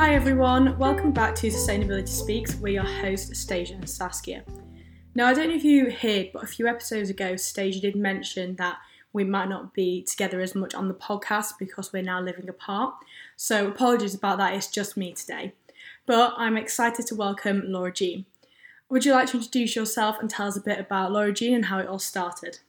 Hi everyone, welcome back to Sustainability Speaks. We're your hosts, Stasia and Saskia. Now, I don't know if you heard, but a few episodes ago, Stasia did mention that we might not be together as much on the podcast because we're now living apart. So, apologies about that, it's just me today. But I'm excited to welcome Lora Gene. Would you like to introduce yourself and tell us a bit about Lora Gene and how it all started?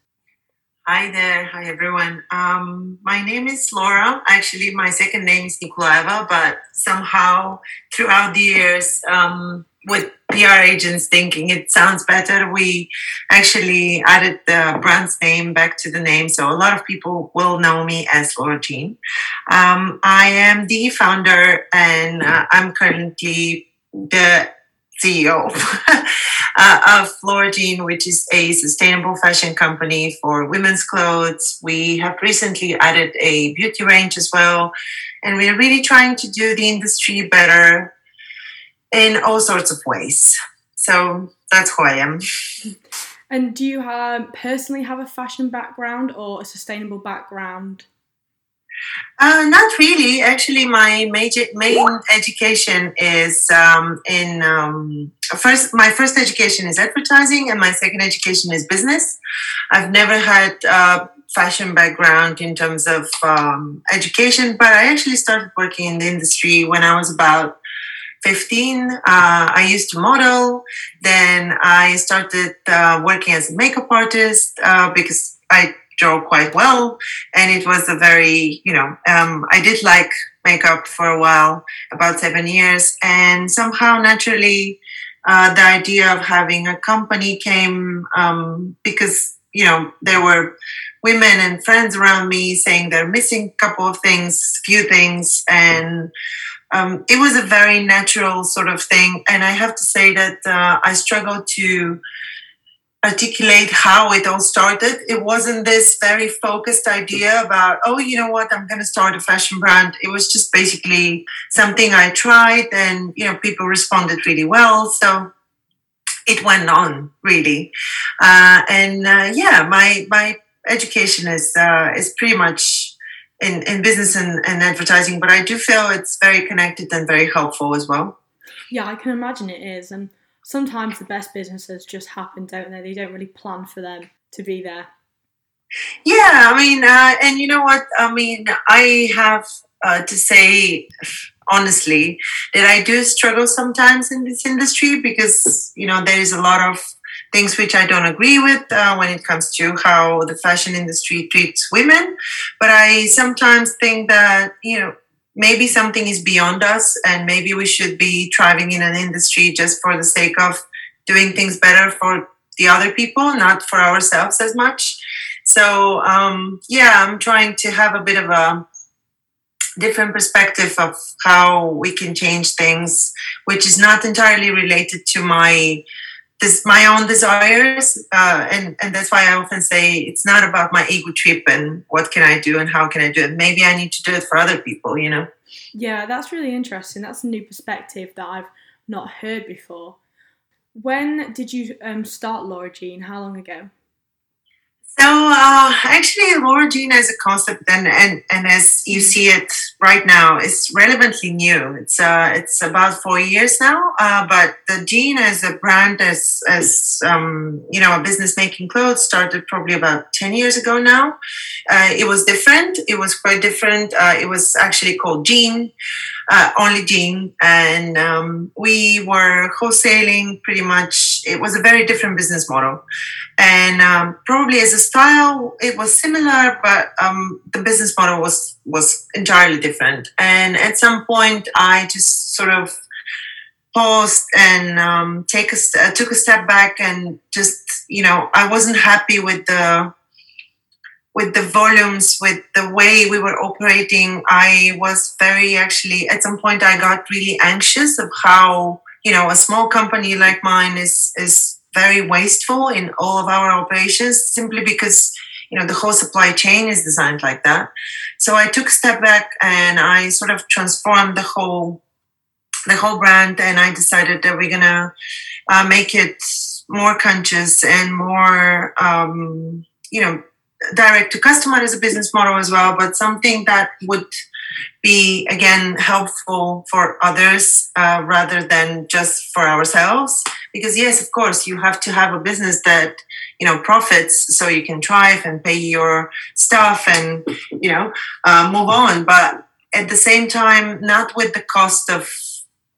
Hi there. Hi, everyone. Um, my name is Lora. Actually, my second name is Nikolaeva, but somehow throughout the years, um, with PR agents thinking it sounds better, we actually added the brand's name back to the name. So a lot of people will know me as Lora Gene. Um, I am the founder and uh, I'm currently the CEO uh, of Gene, which is a sustainable fashion company for women's clothes. We have recently added a beauty range as well. And we're really trying to do the industry better in all sorts of ways. So that's who I am. And do you have, personally have a fashion background or a sustainable background? Uh, not really. Actually, my major main education is um, in um, first. My first education is advertising, and my second education is business. I've never had fashion background in terms of um, education, but I actually started working in the industry when I was about 15 uh, i used to model then i started uh, working as a makeup artist uh, because i draw quite well and it was a very you know um, i did like makeup for a while about seven years and somehow naturally uh, the idea of having a company came um, because you know there were women and friends around me saying they're missing a couple of things few things and um, it was a very natural sort of thing. And I have to say that uh, I struggled to articulate how it all started. It wasn't this very focused idea about, oh, you know what, I'm going to start a fashion brand. It was just basically something I tried, and you know, people responded really well. So it went on really, uh, and uh, yeah, my my education is uh, is pretty much in, in business and, and advertising, but I do feel it's very connected and very helpful as well. Yeah, I can imagine it is. And sometimes the best businesses just happen, don't they? They don't really plan for them to be there. Yeah, I mean, uh, and you know what? I mean, I have uh, to say honestly that I do struggle sometimes in this industry because, you know, there is a lot of things which I don't agree with uh, when it comes to how the fashion industry treats women. But I sometimes think that, you know, maybe something is beyond us and maybe we should be thriving in an industry just for the sake of doing things better for the other people, not for ourselves as much. So, um, yeah, I'm trying to have a bit of a different perspective of how we can change things, which is not entirely related to my this my own desires uh, and and that's why i often say it's not about my ego trip and what can i do and how can i do it. Maybe i need to do it for other people you know? Yeah that's really interesting. That's a new perspective that i've not heard before. When did you um, start lora gene? How long ago so uh, actually, Lora Gene as a concept and, and, and as you see it right now is relevantly new. It's uh, it's about four years now, uh, but the Gene as a brand, as as um, you know, a business making clothes started probably about ten years ago now. Uh, it was different. It was quite different. Uh, it was actually called Gene uh, only Gene, and um, we were wholesaling pretty much. It was a very different business model, and um, probably as a style, it was similar, but um, the business model was was entirely different. And at some point, I just sort of paused and um, take a st- took a step back and just you know I wasn't happy with the with the volumes, with the way we were operating, I was very actually, at some point, I got really anxious of how, you know, a small company like mine is, is very wasteful in all of our operations simply because, you know, the whole supply chain is designed like that. So I took a step back and I sort of transformed the whole, the whole brand and I decided that we're to uh, make it more conscious and more, um, you know, direct to customer as a business model as well, but something that would be again helpful for others uh, rather than just for ourselves. Because yes of course you have to have a business that you know profits so you can thrive and pay your stuff and you know uh, move on. But at the same time not with the cost of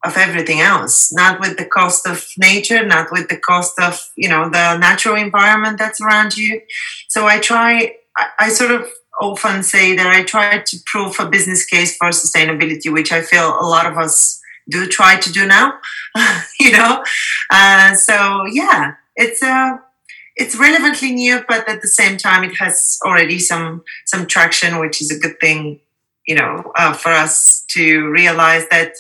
of everything else. Not with the cost of nature not with the cost of you know the natural environment that's around you. So i try I, I sort of often say that I try to prove a business case for sustainability, which I feel a lot of us do try to do now. you know, uh, so yeah, it's a uh, it's relevantly new, but at the same time, it has already some some traction, which is a good thing. You know, uh, for us to realize that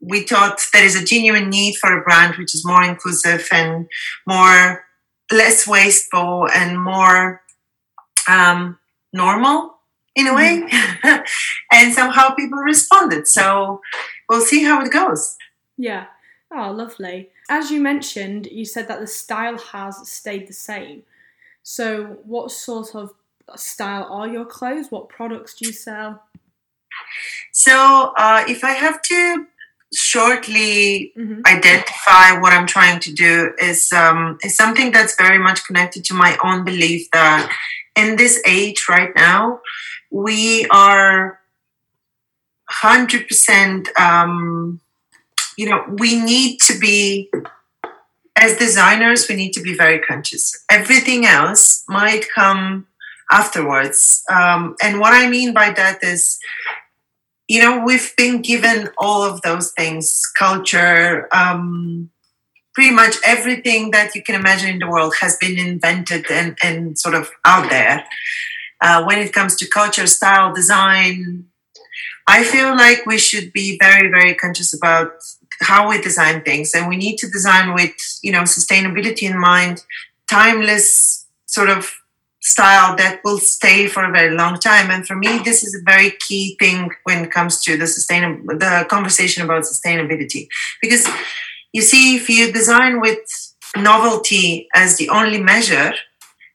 we thought there is a genuine need for a brand which is more inclusive and more less wasteful and more um, normal in a way. Mm-hmm. and somehow people responded. So we'll see how it goes. Yeah. Oh, lovely. As you mentioned, you said that the style has stayed the same. So, what sort of style are your clothes? What products do you sell? So, uh, if I have to shortly mm-hmm. identify what I'm trying to do, is um, is something that's very much connected to my own belief that in this age right now, we are 100%, um, you know, we need to be, as designers, we need to be very conscious. Everything else might come afterwards. Um, and what I mean by that is, you know, we've been given all of those things culture, um, pretty much everything that you can imagine in the world has been invented and, and sort of out there. Uh, when it comes to culture, style, design, I feel like we should be very, very conscious about how we design things, and we need to design with you know sustainability in mind, timeless sort of style that will stay for a very long time. And for me, this is a very key thing when it comes to the sustainable the conversation about sustainability, because you see, if you design with novelty as the only measure,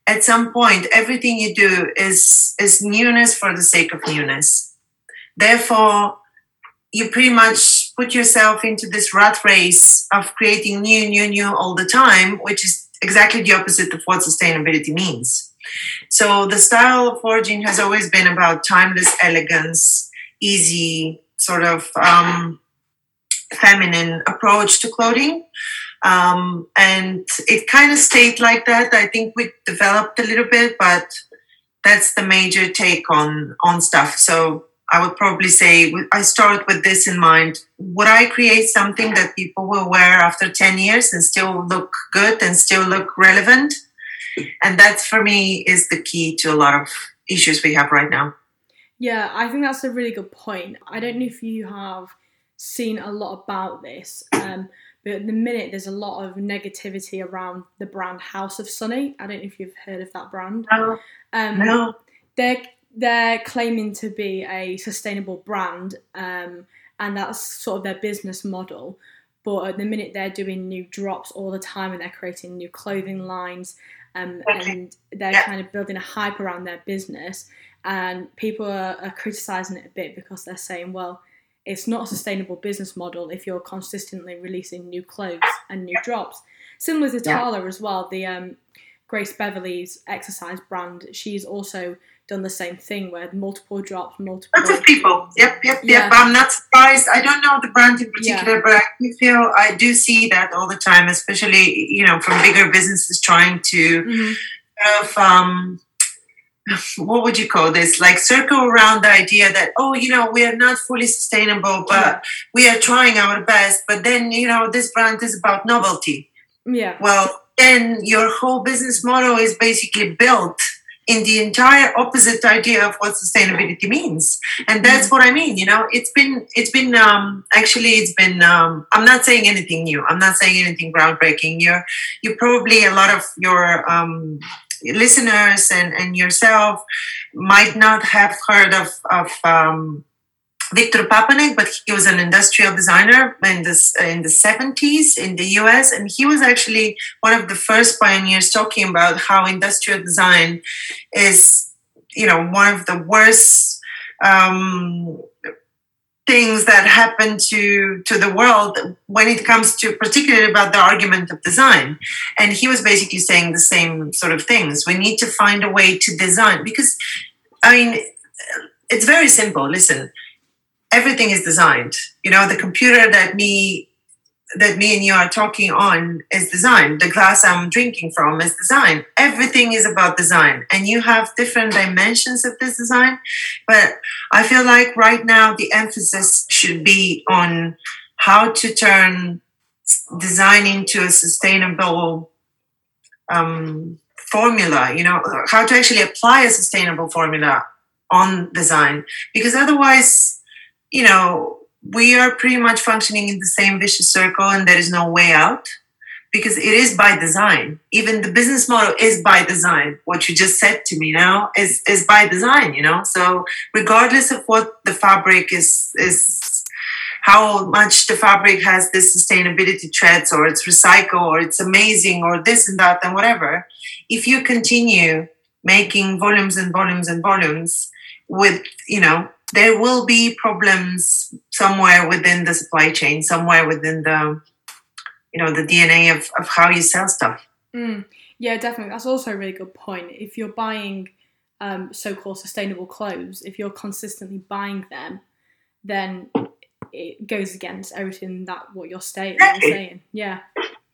at some point everything you do is is newness for the sake of newness. Therefore, you pretty much put yourself into this rat race of creating new, new, new all the time, which is exactly the opposite of what sustainability means. So the style of Origin has always been about timeless elegance, easy, sort of um, feminine approach to clothing. Um, and it kind of stayed like that. I think we developed a little bit, but that's the major take on on stuff. So I would probably say I start with this in mind. Would I create something that people will wear after 10 years and still look good and still look relevant? And that for me is the key to a lot of issues we have right now. Yeah, I think that's a really good point. I don't know if you have seen a lot about this. Um, but at the minute, there's a lot of negativity around the brand House of Sunny. I don't know if you've heard of that brand. No. Um, no. They're they're claiming to be a sustainable brand, um, and that's sort of their business model. But at the minute, they're doing new drops all the time, and they're creating new clothing lines, um, okay. and they're yeah. kind of building a hype around their business. And people are, are criticizing it a bit because they're saying, well, it's not a sustainable business model if you're consistently releasing new clothes and new drops. Similar to Tala yeah. as well, the um, Grace Beverley's exercise brand, she's also done the same thing where multiple drops, multiple. Lots of people. Yep, yep, yeah. yep. I'm not surprised. I don't know the brand in particular, yeah. but I feel I do see that all the time, especially you know from bigger businesses trying to mm-hmm. of um, what would you call this? Like circle around the idea that oh you know we are not fully sustainable but we are trying our best but then you know this brand is about novelty. Yeah. Well then your whole business model is basically built in the entire opposite idea of what sustainability means. And that's mm what i mean you know? It's been it's been um actually it's been um i'm not saying anything new. I'm not saying anything groundbreaking. You're you probably a lot of your um listeners and, and yourself might not have heard of, of um, Victor Papanek, but he was an industrial designer in the, in the 70s in the US. And he was actually one of the first pioneers talking about how industrial design is, you know, one of the worst um, things that happen to to the world when it comes to particularly about the argument of design. And he was basically saying the same sort of things. We need to find a way to design because i mean it's very simple. Listen everything is designed. You know the computer that me that me and you are talking on is design. The glass I'm drinking from is design. Everything is about design. And you have different dimensions of this design. But I feel like right now the emphasis should be on how to turn design into a sustainable um, formula, you know, how to actually apply a sustainable formula on design. Because otherwise, you know, we are pretty much functioning in the same vicious circle and there is no way out because it is by design. Even the business model is by design. What you just said to me now is is by design you know? So regardless of what the fabric is is how much the fabric has this sustainability threads or it's recycle or it's amazing or this and that and whatever if you continue making volumes and volumes and volumes with you know there will be problems somewhere within the supply chain, somewhere within the you know the DNA of, of how you sell stuff. Mm, yeah, definitely. That's also a really good point. If you're buying um, so-called sustainable clothes, if you're consistently buying them, then it goes against everything that what you're, exactly. you're saying. Yeah.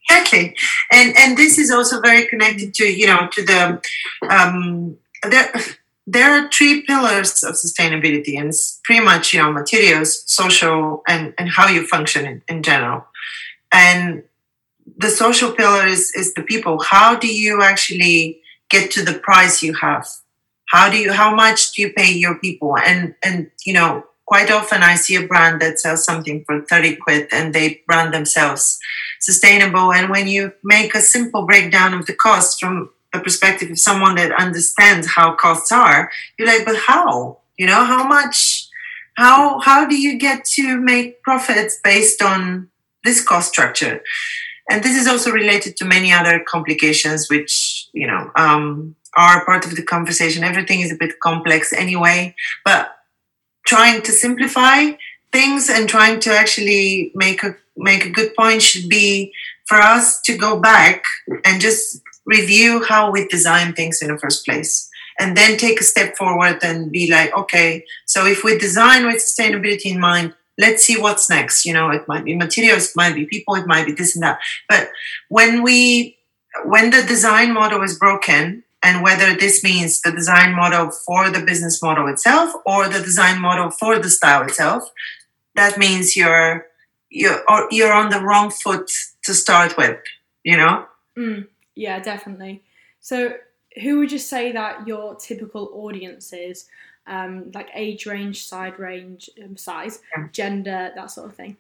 Exactly, and and this is also very connected to you know to the um, there there are three pillars of sustainability and it's pretty much you know materials social and, and how you function in, in general. And the social pillar is, is the people. How do you actually get to the price you have? How do you how much do you pay your people? And and you know quite often i see a brand that sells something for 30 quid and they brand themselves sustainable. And when you make a simple breakdown of the cost from a perspective of someone that understands how costs are, you're like, but how? You know, how much? How how do you get to make profits based on this cost structure? And this is also related to many other complications, which you know um, are part of the conversation. Everything is a bit complex anyway, but trying to simplify things and trying to actually make a make a good point should be for us to go back and just review how we design things in the first place and then take a step forward and be like okay so if we design with sustainability in mind let's see what's next. You know it might be materials it might be people it might be this and that. But when we when the design model is broken and whether this means the design model for the business model itself or the design model for the style itself that means you're you're you're on the wrong foot to start with you know? Mm. Yeah, definitely. So, who would you say that your typical audience is? Um, like age range, side range, um, size, yeah. gender, that sort of thing.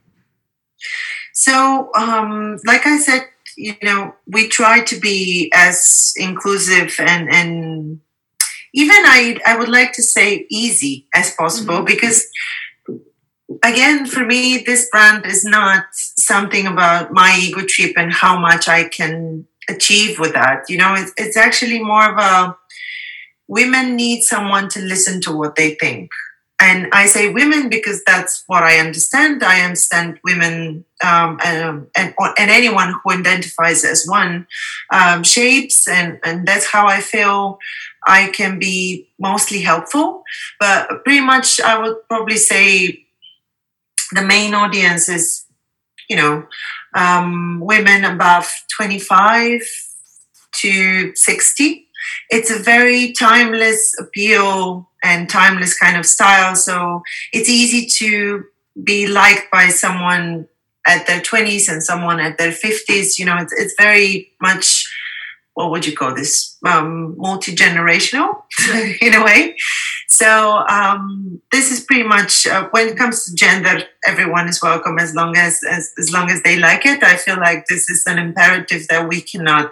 So, um, like I said, you know, we try to be as inclusive and and even I I would like to say easy as possible mm-hmm. because again for me this brand is not something about my ego trip and how much I can achieve with that. You know, it's, it's actually more of a women need someone to listen to what they think. And I say women because that's what I understand. I understand women um, and, and, and anyone who identifies as one um, shapes, and, and that's how I feel I can be mostly helpful. But pretty much, I would probably say the main audience is, you know, um, women above 25 to 60. It's a very timeless appeal and timeless kind of style. So it's easy to be liked by someone at their 20s and someone at their 50s. You know, it's, it's very much what would you call this um, multi-generational in a way so um, this is pretty much uh, when it comes to gender everyone is welcome as long as, as as long as they like it i feel like this is an imperative that we cannot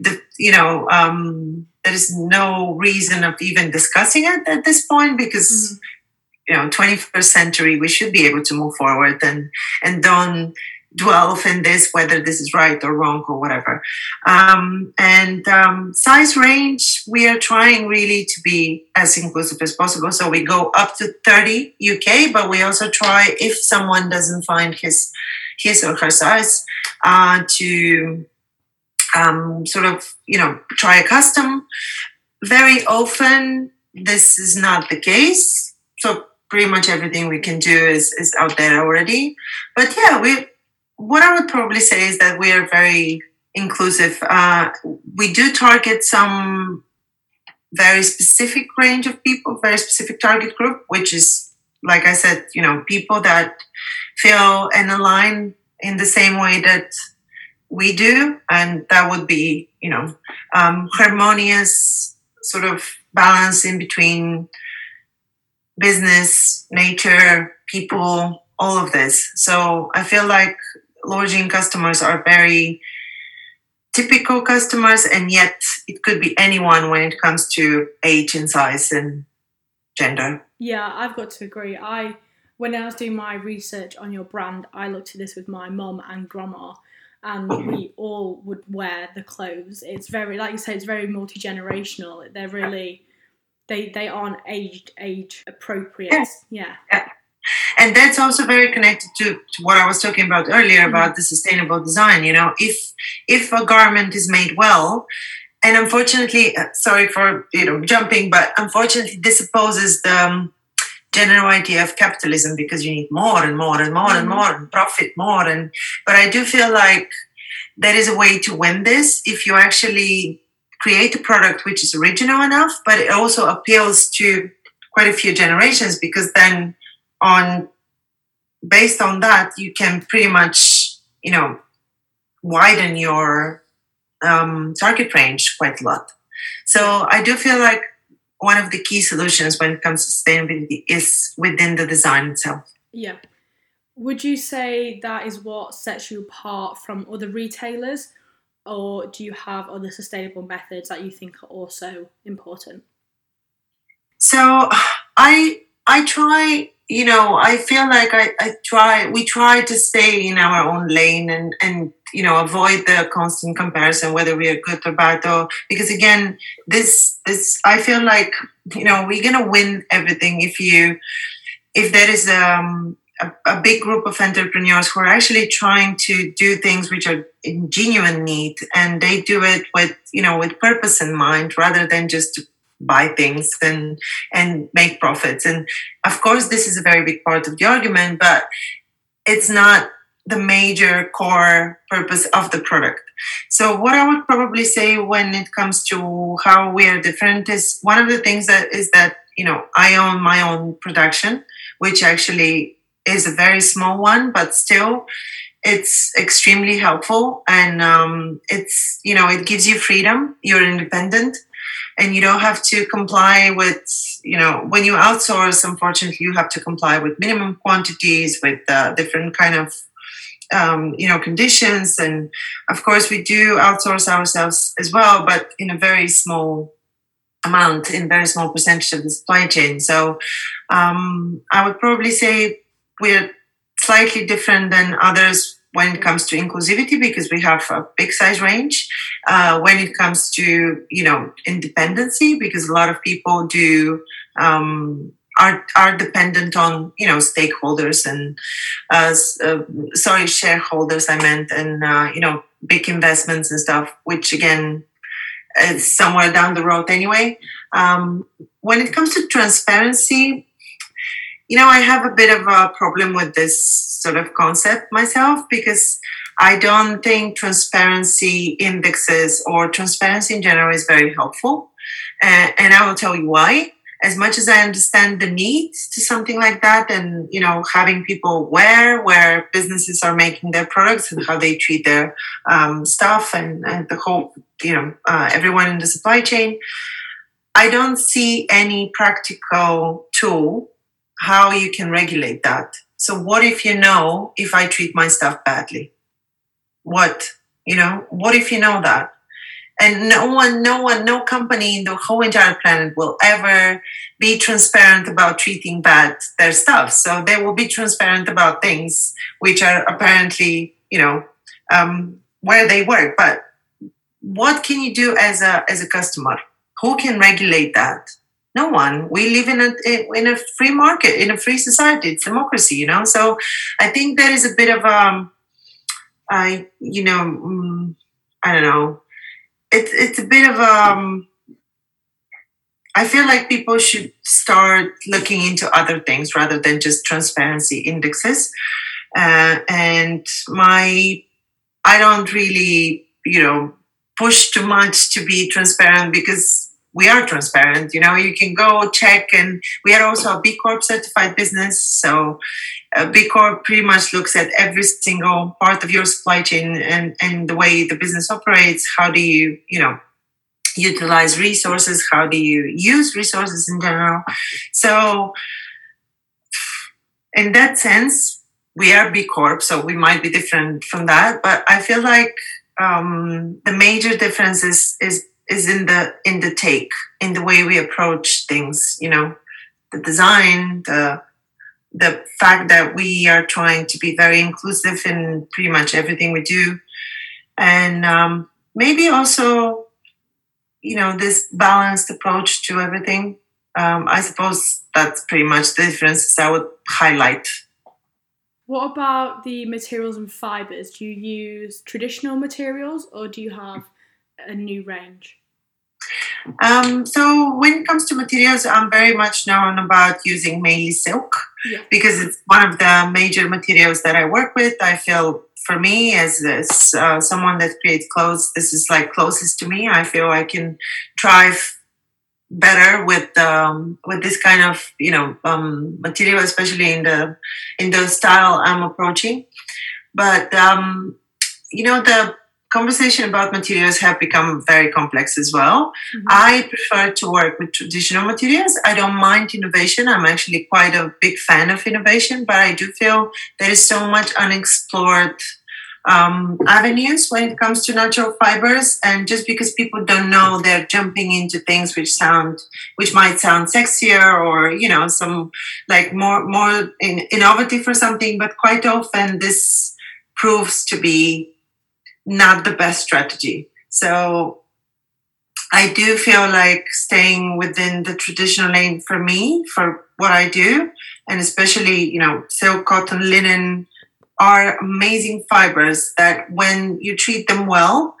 the, you know um, there is no reason of even discussing it at this point because mm-hmm. you know 21st century we should be able to move forward and and don't dwell in this whether this is right or wrong or whatever. Um, and um, size range we are trying really to be as inclusive as possible. So we go up to 30 uk but we also try if someone doesn't find his his or her size uh, to um, sort of you know try a custom. Very often this is not the case. So pretty much everything we can do is, is out there already. But yeah we what I would probably say is that we are very inclusive. Uh, we do target some very specific range of people, very specific target group, which is, like I said, you know, people that feel and align in the same way that we do, and that would be, you know, um, harmonious sort of balance in between business, nature, people, all of this. So I feel like lodging customers are very typical customers, and yet it could be anyone when it comes to age and size and gender. Yeah, I've got to agree. I when I was doing my research on your brand, I looked at this with my mum and grandma, and oh. we all would wear the clothes. It's very, like you say, it's very multi generational. They're really, they they aren't aged age appropriate. Yeah. yeah and that's also very connected to, to what i was talking about earlier mm-hmm. about the sustainable design you know if if a garment is made well and unfortunately uh, sorry for you know jumping but unfortunately this opposes the um, general idea of capitalism because you need more and more and more mm-hmm. and more and profit more and but i do feel like there is a way to win this if you actually create a product which is original enough but it also appeals to quite a few generations because then on based on that you can pretty much you know widen your um, target range quite a lot. So i do feel like one of the key solutions when it comes to sustainability is within the design itself. Yeah. Would you say that is what sets you apart from other retailers or do you have other sustainable methods that you think are also important? So i i try you know, I feel like I, I try, we try to stay in our own lane and, and, you know, avoid the constant comparison, whether we are good or bad or, because again, this, this, I feel like, you know, we're going to win everything if you, if there is, um, a, a, big group of entrepreneurs who are actually trying to do things which are in genuine need and they do it with you know with purpose in mind rather than just buy things and and make profits. And of course this is a very big part of the argument but it's not the major core purpose of the product. So what i would probably say when it comes to how we are different is one of the things that is that you know i own my own production which actually is a very small one but still it's extremely helpful. And um, it's you know it gives you freedom. You're independent and you don't have to comply with you know when you outsource unfortunately you have to comply with minimum quantities with uh, different kind of um, you know conditions. And of course we do outsource ourselves as well but in a very small amount in very small percentage of the supply chain. So um, i would probably say we're slightly different than others when it comes to inclusivity because we have a big size range. Uh, when it comes to you know independency because a lot of people do um, are are dependent on you know stakeholders and uh, uh, sorry shareholders I meant and uh, you know big investments and stuff which again is somewhere down the road anyway. Um, when it comes to transparency you know, I have a bit of a problem with this sort of concept myself because I don't think transparency indexes or transparency in general is very helpful. Uh, and I will tell you why. As much as I understand the need to something like that, and you know, having people aware where businesses are making their products and how they treat their um, stuff and, and, the whole, you know, uh, everyone in the supply chain, I don't see any practical tool how you can regulate that. So, what if you know if I treat my stuff badly? What, you know, what if you know that? And no one, no one, no company in the whole entire planet will ever be transparent about treating bad their stuff. So they will be transparent about things which are apparently you know, um, where they work. But what can you do as a as a customer? Who can regulate that? No one. We live in a in a free market, in a free society. It's democracy, you know. So I think there is a bit of um, I you know, um, I don't know. It's it's a bit of um. I feel like people should start looking into other things rather than just transparency indexes. Uh, and my, I don't really, you know, push too much to be transparent because we are transparent. You know, you can go check, and we are also a B Corp certified business. So, a B Corp pretty much looks at every single part of your supply chain and and the way the business operates. How do you, you know, utilize resources? How do you use resources in general? So, in that sense, we are B Corp, so we might be different from that. But I feel like um, the major difference is is is in the in the take in the way we approach things you know the design the the fact that we are trying to be very inclusive in pretty much everything we do and um, maybe also you know this balanced approach to everything um, i suppose that's pretty much the differences i would highlight what about the materials and fibers? Do you use traditional materials or do you have a new range? Um, so when it comes to materials, I'm very much known about using mainly silk yeah. because it's one of the major materials that I work with. I feel for me as, as uh, someone that creates clothes, this is like closest to me. I feel I can thrive better with um, with this kind of you know um, material, especially in the in the style I'm approaching. But um, you know the conversation about materials have become very complex as well. Mm-hmm. I prefer to work with traditional materials. I don't mind innovation. I'm actually quite a big fan of innovation, but I do feel there is so much unexplored um, avenues when it comes to natural fibers and just because people don't know they're jumping into things which sound which might sound sexier or you know some like more more in, innovative or something but quite often this proves to be not the best strategy so i do feel like staying within the traditional lane for me for what i do and especially you know silk cotton linen are amazing fibers that when you treat them well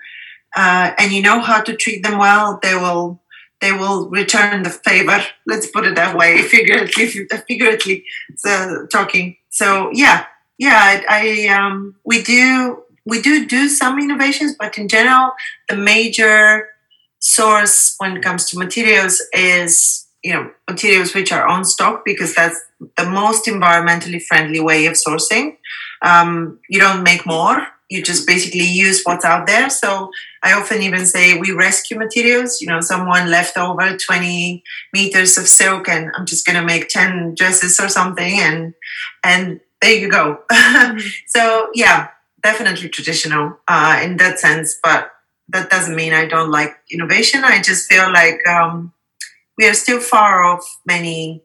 uh, and you know how to treat them well, they will they will return the favor. Let's put it that way, figuratively, figuratively so, talking. So yeah, yeah, I, I um, we do we do do some innovations, but in general, the major source when it comes to materials is you know materials which are on stock because that's the most environmentally friendly way of sourcing. Um, you don't make more. You just basically use what's out there. So i often even say we rescue materials. You know someone left over 20 meters of silk and i'm just going to make 10 dresses or something and and there you go. So yeah definitely traditional uh, in that sense but that doesn't mean i don't like innovation i just feel like um, we are still far off many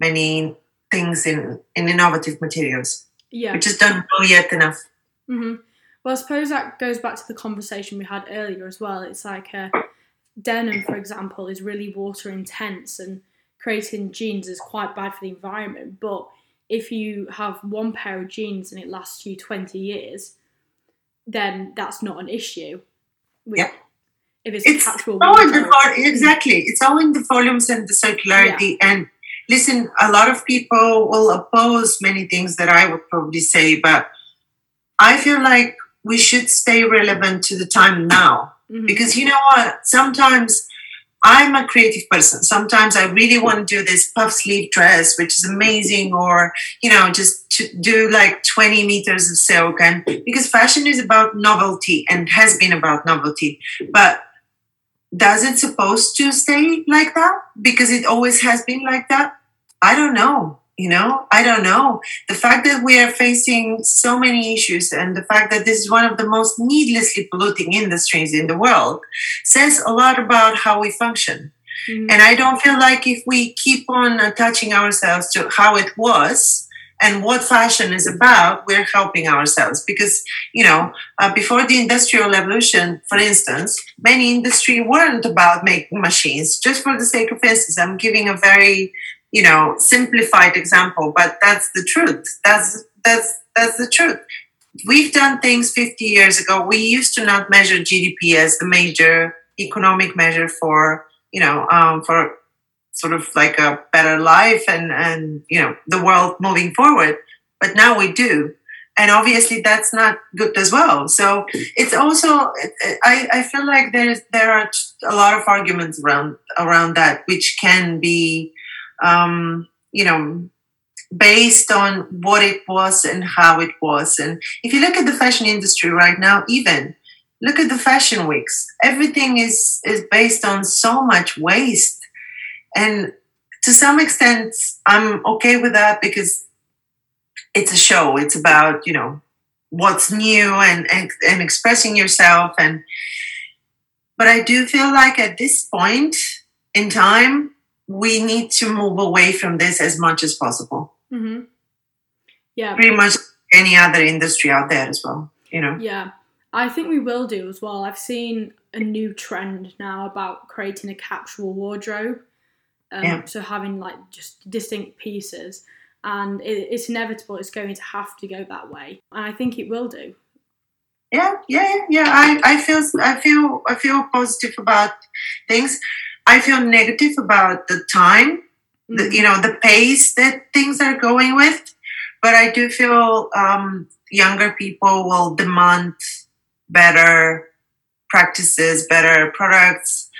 many things in in innovative materials yeah. We just don't know yet enough. Mm-hmm. Well, I suppose that goes back to the conversation we had earlier as well. It's like uh, denim, for example, is really water intense, and creating jeans is quite bad for the environment. But if you have one pair of jeans and it lasts you 20 years, then that's not an issue. yeah. If it's, it's all in the vol- exactly. It's all in the volumes and the circularity yeah. and listen, a lot of people will oppose many things that I would probably say, but I feel like we should stay relevant to the time now. Mm-hmm. Because you know what? Sometimes I'm a creative person. Sometimes I really want to do this puff sleeve dress, which is amazing, or, you know, just to do like 20 meters of silk. And because fashion is about novelty and has been about novelty. But does it supposed to stay like that? Because it always has been like that? I don't know. You know, I don't know. The fact that we are facing so many issues and the fact that this is one of the most needlessly polluting industries in the world says a lot about how we function. Mm-hmm. And I don't feel like if we keep on attaching ourselves to how it was, and what fashion is about, we're helping ourselves because you know uh, before the industrial revolution, for instance, many industry weren't about making machines. Just for the sake of instance, I'm giving a very you know simplified example, but that's the truth. That's that's that's the truth. We've done things 50 years ago. We used to not measure GDP as the major economic measure for you know um, for sort of like a better life and and you know the world moving forward but now we do and obviously that's not good as well so it's also i, I feel like there's there are a lot of arguments around around that which can be um, you know based on what it was and how it was and if you look at the fashion industry right now even look at the fashion weeks everything is is based on so much waste and to some extent, I'm okay with that because it's a show. It's about, you know, what's new and, and, and expressing yourself. And, but I do feel like at this point in time, we need to move away from this as much as possible. Mm-hmm. Yeah. Pretty much any other industry out there as well, you know? Yeah. I think we will do as well. I've seen a new trend now about creating a capsule wardrobe. Um, yeah. So having like just distinct pieces, and it, it's inevitable. It's going to have to go that way, and I think it will do. Yeah, yeah, yeah. I, I feel I feel I feel positive about things. I feel negative about the time, mm-hmm. the, you know, the pace that things are going with. But I do feel um, younger people will demand better practices, better products.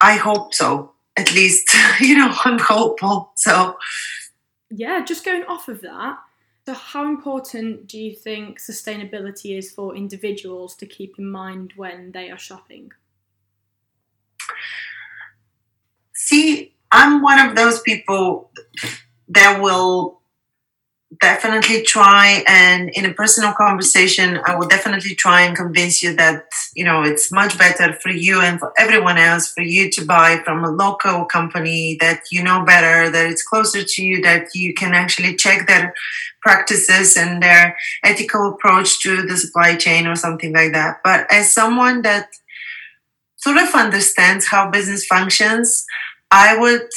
I hope so at least you know i'm hopeful so yeah just going off of that so how important do you think sustainability is for individuals to keep in mind when they are shopping see i'm one of those people that will definitely try and in a personal conversation i will definitely try and convince you that you know it's much better for you and for everyone else for you to buy from a local company that you know better that it's closer to you that you can actually check their practices and their ethical approach to the supply chain or something like that. But as someone that sort of understands how business functions i would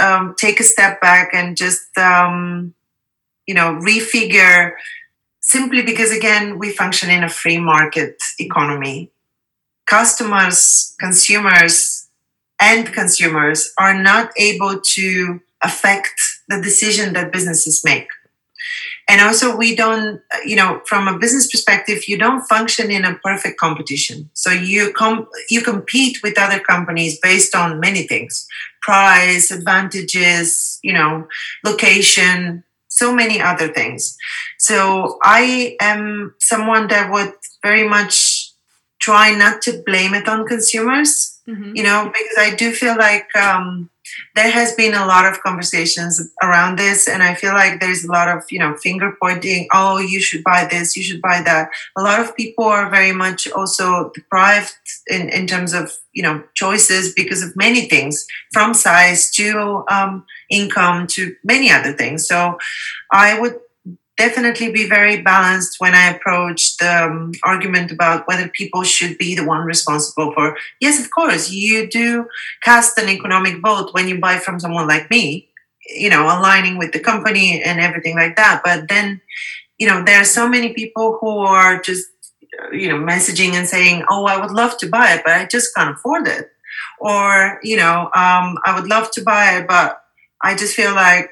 um, take a step back and just um, you know refigure simply because again we function in a free market economy. Customers consumers and consumers are not able to affect the decision that businesses make and also we don't you know from a business perspective you don't function in a perfect competition so you com- you compete with other companies based on many things price advantages you know location so many other things. So I am someone that would very much try not to blame it on consumers, mm-hmm. you know, because I do feel like um, there has been a lot of conversations around this, and I feel like there's a lot of, you know, finger pointing, oh, you should buy this, you should buy that. A lot of people are very much also deprived in, in terms of, you know, choices because of many things, from size to, um, income to many other things. So I would definitely be very balanced when I approach the um, argument about whether people should be the one responsible for. Yes, of course, you do cast an economic vote when you buy from someone like me, you know, aligning with the company and everything like that. But then, you know, there are so many people who are just, you know, messaging and saying, oh, I would love to buy it, but I just can't afford it. Or, you know, um, I would love to buy it, but I just feel like,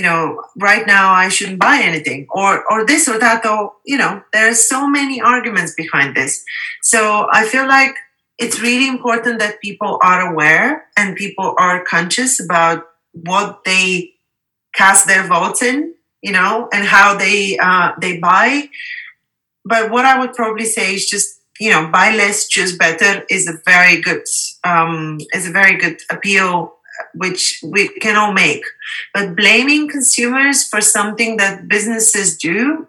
you know, right now I shouldn't buy anything or or this or that. Though, you know, there are so many arguments behind this. So I feel like it's really important that people are aware and people are conscious about what they cast their votes in, you know, and how they uh, they buy. But what I would probably say is just you know buy less choose better is a very good um, is a very good appeal which we can all make. But blaming consumers for something that businesses do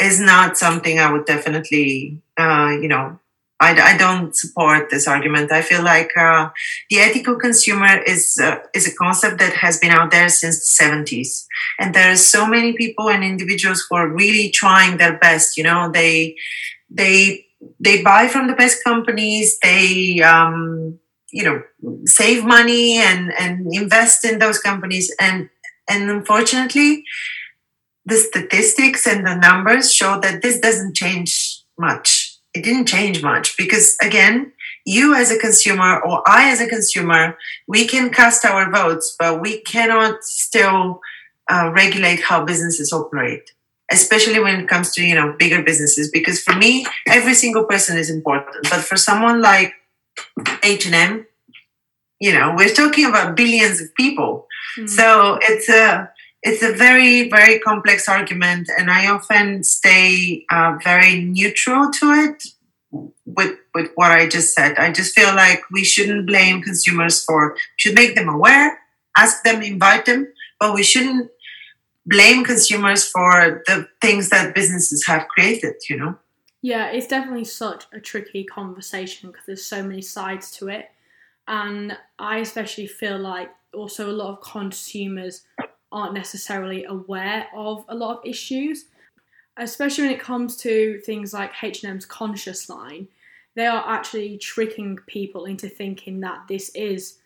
is not something I would definitely, uh, you know, I, I don't support this argument. I feel like uh, the ethical consumer is uh, is a concept that has been out there since the 70s, and there are so many people and individuals who are really trying their best. You know, they they they buy from the best companies. They um, you know save money and and invest in those companies, and and unfortunately, the statistics and the numbers show that this doesn't change much. It didn't change much because again you as a consumer or i as a consumer we can cast our votes but we cannot still uh, regulate how businesses operate especially when it comes to you know bigger businesses because for me every single person is important. But for someone like h&m you know we're talking about billions of people. Mm-hmm. so it's a it's a very very complex argument and i often stay uh, very neutral to it with with what i just said. I just feel like we shouldn't blame consumers for should make them aware ask them invite them but we shouldn't blame consumers for the things that businesses have created you know yeah it's definitely such a tricky conversation because there's so many sides to it and i especially feel like also a lot of consumers aren't necessarily aware of a lot of issues, especially when it comes to things like H&M's conscious line. They are actually tricking people into thinking that this is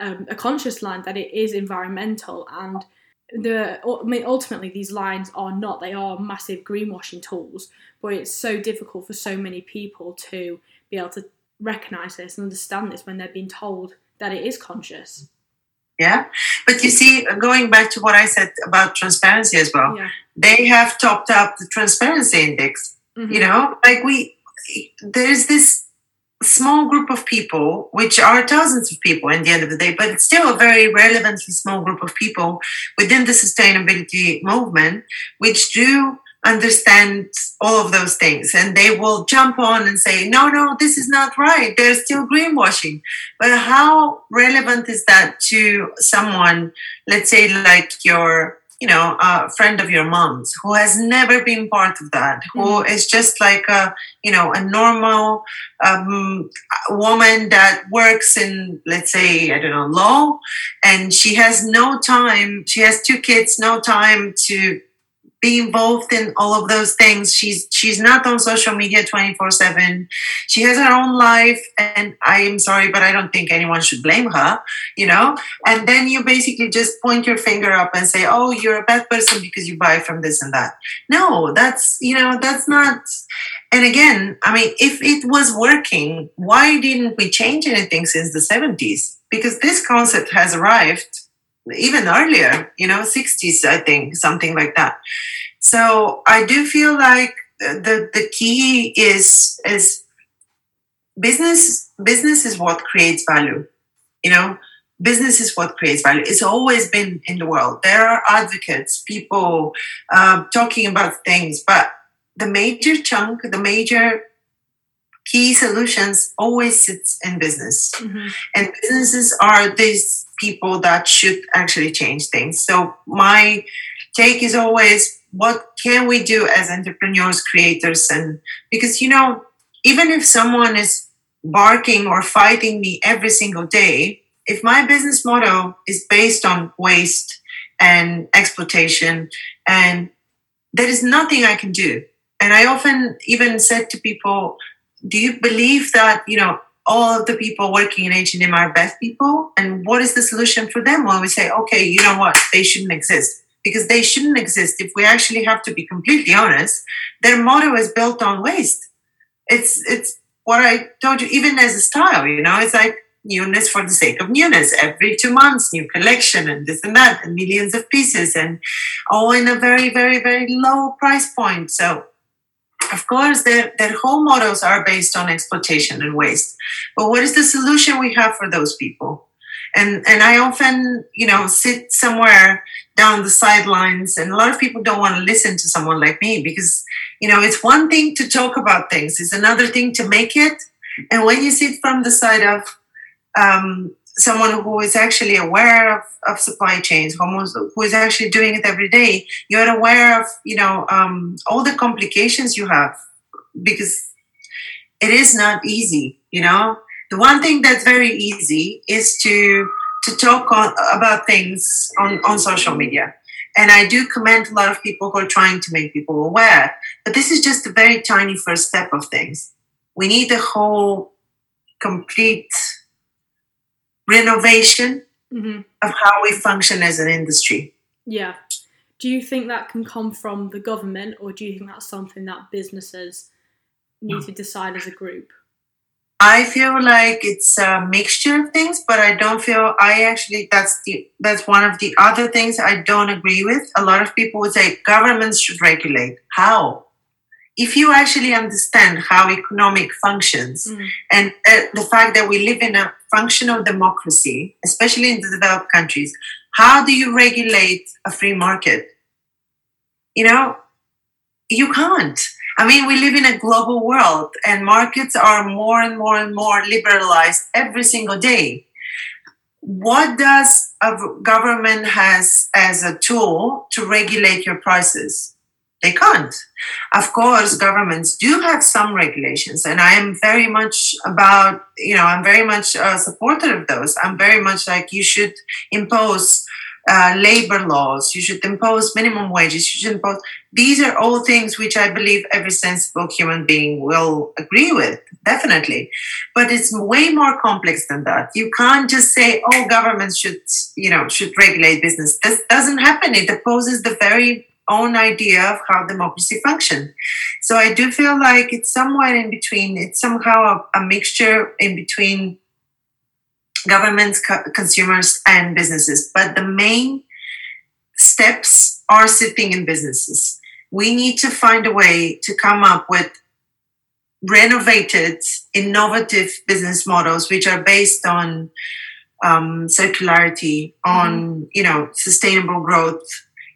um, a conscious line, that it is environmental, and the I mean, ultimately these lines are not. They are massive greenwashing tools, but it's so difficult for so many people to be able to recognize this and understand this when they're being told that it is conscious. Yeah. But you see, going back to what I said about transparency as well, yeah. they have topped up the transparency index. Mm-hmm. You know, like we, there's this small group of people, which are thousands of people in the end of the day, but it's still a very relevantly small group of people within the sustainability movement, which do understand all of those things. And they will jump on and say no no this is not right. They're still greenwashing. But how relevant is that to someone let's say like your you know a friend of your mom's who has never been part of that mm-hmm. who is just like a you know a normal um, woman that works in let's say i don't know law and she has no time she has two kids no time to be involved in all of those things. She's she's not on social media 24/7. She has her own life and I am sorry but I don't think anyone should blame her, you know? And then you basically just point your finger up and say, "Oh, you're a bad person because you buy from this and that." No, that's, you know, that's not and again, I mean, if it was working, why didn't we change anything since the 70s? Because this concept has arrived even earlier, you know, 60s, I think, something like that. So I do feel like the the key is is business business is what creates value. You know, business is what creates value. It's always been in the world. There are advocates, people uh, talking about things, but the major chunk, the major key solutions always sits in business. Mm-hmm. and businesses are these people that should actually change things. So my take is always what can we do as entrepreneurs creators and because you know even if someone is barking or fighting me every single day if my business model is based on waste and exploitation and there is nothing i can do. And i often even said to people do you believe that you know all of the people working in H&M are best people? And what is the solution for them? When we say okay you know what? They shouldn't exist. Because they shouldn't exist. If we actually have to be completely honest their motto is built on waste. It's it's what i told you even as a style you know? It's like newness for the sake of newness. Every two months new collection and this and that and millions of pieces and all in a very very very low price point. So of course, their, their whole models are based on exploitation and waste. But what is the solution we have for those people? And, and I often, you know, sit somewhere down the sidelines, and a lot of people don't want to listen to someone like me because, you know, it's one thing to talk about things, it's another thing to make it. And when you sit from the side of um, someone who is actually aware of, of supply chains, who is actually doing it every day, you're aware of, you know, um, all the complications you have because it is not easy. You know, the one thing that's very easy is to to talk on, about things on, on social media. And I do commend a lot of people who are trying to make people aware. But this is just a very tiny first step of things. We need a whole complete renovation mm-hmm. of how we function as an industry. Yeah. Do you think that can come from the government, or do you think that's something that businesses need to decide as a group? I feel like it's a mixture of things, but I don't feel I actually that's the that's one of the other things I don't agree with. A lot of people would say governments should regulate. How? If you actually understand how economic functions mm. and uh, the fact that we live in a functional democracy, especially in the developed countries, how do you regulate a free market? You know, you can't. I mean, we live in a global world and markets are more and more and more liberalized every single day. What does a government has as a tool to regulate your prices? They can't. Of course, governments do have some regulations, and I am very much about, you know, I'm very much a supporter of those. I'm very much like you should impose uh, labor laws, you should impose minimum wages, you should impose. These are all things which I believe every sensible human being will agree with, definitely. But it's way more complex than that. You can't just say, "Oh, governments should, you know, should regulate business." This doesn't happen. It opposes the very own idea of how democracy functions. So I do feel like it's somewhere in between. It's somehow a, a mixture in between governments, co- consumers, and businesses. But the main steps are sitting in businesses. We need to find a way to come up with renovated, innovative business models which are based on um, circularity, on mm-hmm. you know sustainable growth,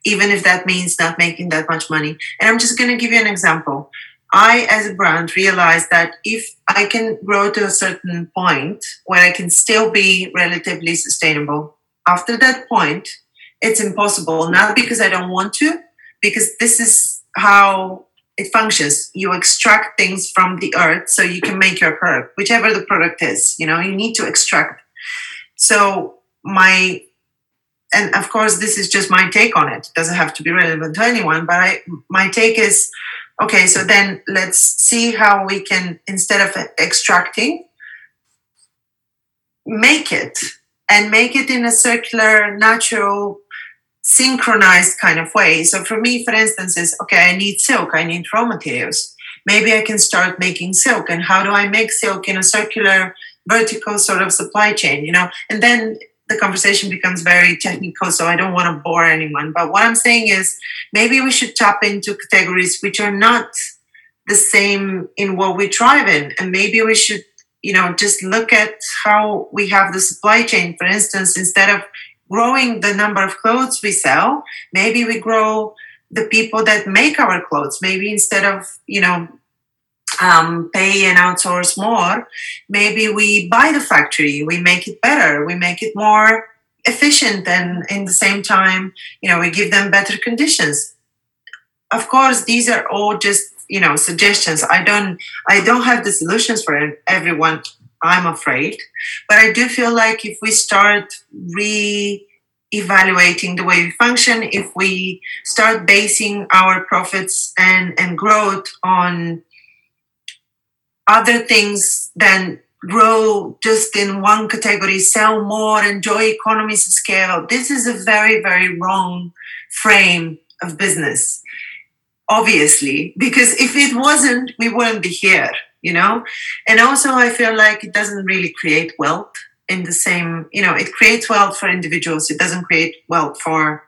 even if that means not making that much money. And I'm just going to give you an example. I, as a brand, realized that if I can grow to a certain point where I can still be relatively sustainable, after that point, it's impossible. Not because I don't want to, because this is how it functions. You extract things from the earth so you can make your product, whichever the product is. You know, you need to extract. So my and of course this is just my take on it. it doesn't have to be relevant to anyone but I, my take is okay so then let's see how we can instead of extracting make it and make it in a circular natural synchronized kind of way. So for me for instance is okay i need silk i need raw materials. Maybe i can start making silk and how do i make silk in a circular vertical sort of supply chain you know? And then the conversation becomes very technical, so I don't want to bore anyone. But what I'm saying is maybe we should tap into categories which are not the same in what we thrive in. And maybe we should, you know, just look at how we have the supply chain. For instance, instead of growing the number of clothes we sell, maybe we grow the people that make our clothes. Maybe instead of, you know, um, pay and outsource more, maybe we buy the factory, we make it better, we make it more efficient, and in the same time, you know, we give them better conditions. Of course, these are all just you know suggestions. I don't I don't have the solutions for everyone. I'm afraid, but I do feel like if we start re evaluating the way we function, if we start basing our profits and, and growth on other things than grow just in one category, sell more, enjoy economies of scale. This is a very, very wrong frame of business, obviously, because if it wasn't, we wouldn't be here, you know? And also, I feel like it doesn't really create wealth in the same, you know, it creates wealth for individuals, it doesn't create wealth for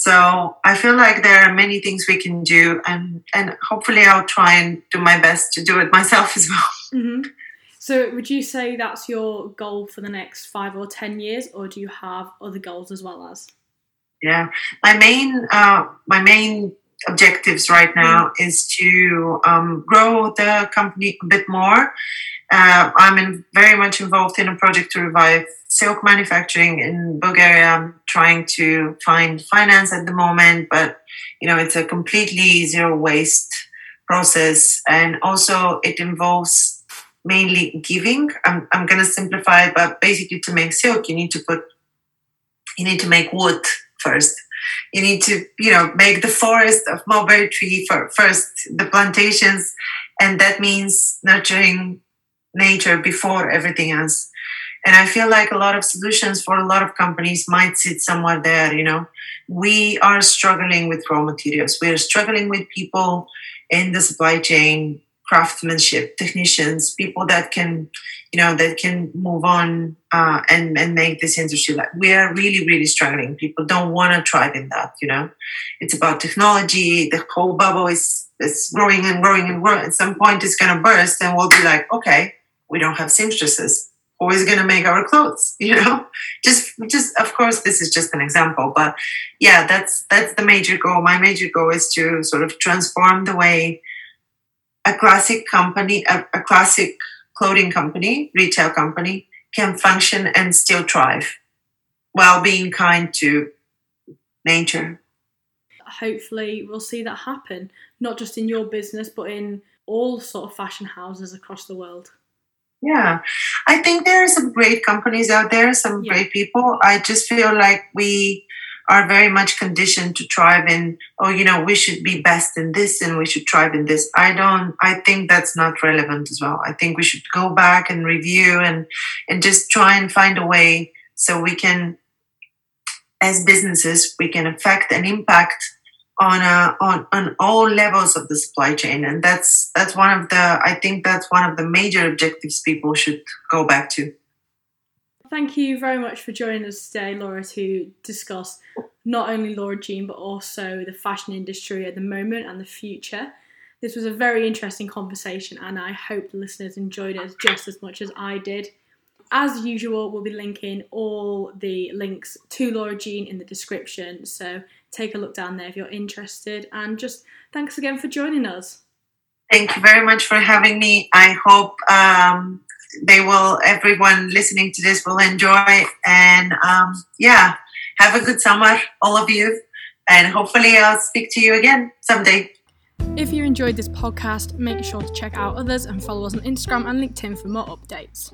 so I feel like there are many things we can do, and and hopefully I'll try and do my best to do it myself as well. Mm-hmm. So would you say that's your goal for the next five or ten years, or do you have other goals as well as? Yeah, my main uh, my main objectives right now mm. is to um, grow the company a bit more. Uh, I'm in, very much involved in a project to revive silk manufacturing in Bulgaria. I'm trying to find finance at the moment, but you know it's a completely zero waste process, and also it involves mainly giving. I'm I'm gonna simplify it, but basically to make silk, you need to put you need to make wood first. You need to, you know, make the forest of mulberry tree for first, the plantations, and that means nurturing nature before everything else. And I feel like a lot of solutions for a lot of companies might sit somewhere there, you know. We are struggling with raw materials. We are struggling with people in the supply chain, craftsmanship, technicians, people that can, you know, that can move on uh, and and make this industry. Like we are really, really struggling. People don't want to thrive in that, you know. It's about technology. The whole bubble is is growing and growing and growing. At some point, it's to burst, and we'll be like, okay, we don't have seamstresses is going to make our clothes you know? Just just of course this is just an example but yeah that's that's the major goal. My major goal is to sort of transform the way a classic company a, a classic clothing company retail company can function and still thrive while being kind to nature. Hopefully we'll see that happen not just in your business but in all sort of fashion houses across the world yeah, I think there are some great companies out there, some yeah. great people. I just feel like we are very much conditioned to thrive in, oh, you know, we should be best in this and we should thrive in this. I don't, I think that's not relevant as well. I think we should go back and review and, and just try and find a way so we can, as businesses, we can affect and impact on on on all levels of the supply chain, and that's that's one of the I think that's one of the major objectives people should go back to. Thank you very much for joining us today, Lora, to discuss not only Lora Gene but also the fashion industry at the moment and the future. This was a very interesting conversation, and I hope the listeners enjoyed it just as much as I did. As usual, we'll be linking all the links to Lora Gene in the description. So take a look down there if you're interested. And just thanks again for joining us. Thank you very much for having me. I hope um, they will, everyone listening to this will enjoy. And um, yeah, have a good summer, all of you. And hopefully, I'll speak to you again someday. If you enjoyed this podcast, make sure to check out others and follow us on Instagram and LinkedIn for more updates.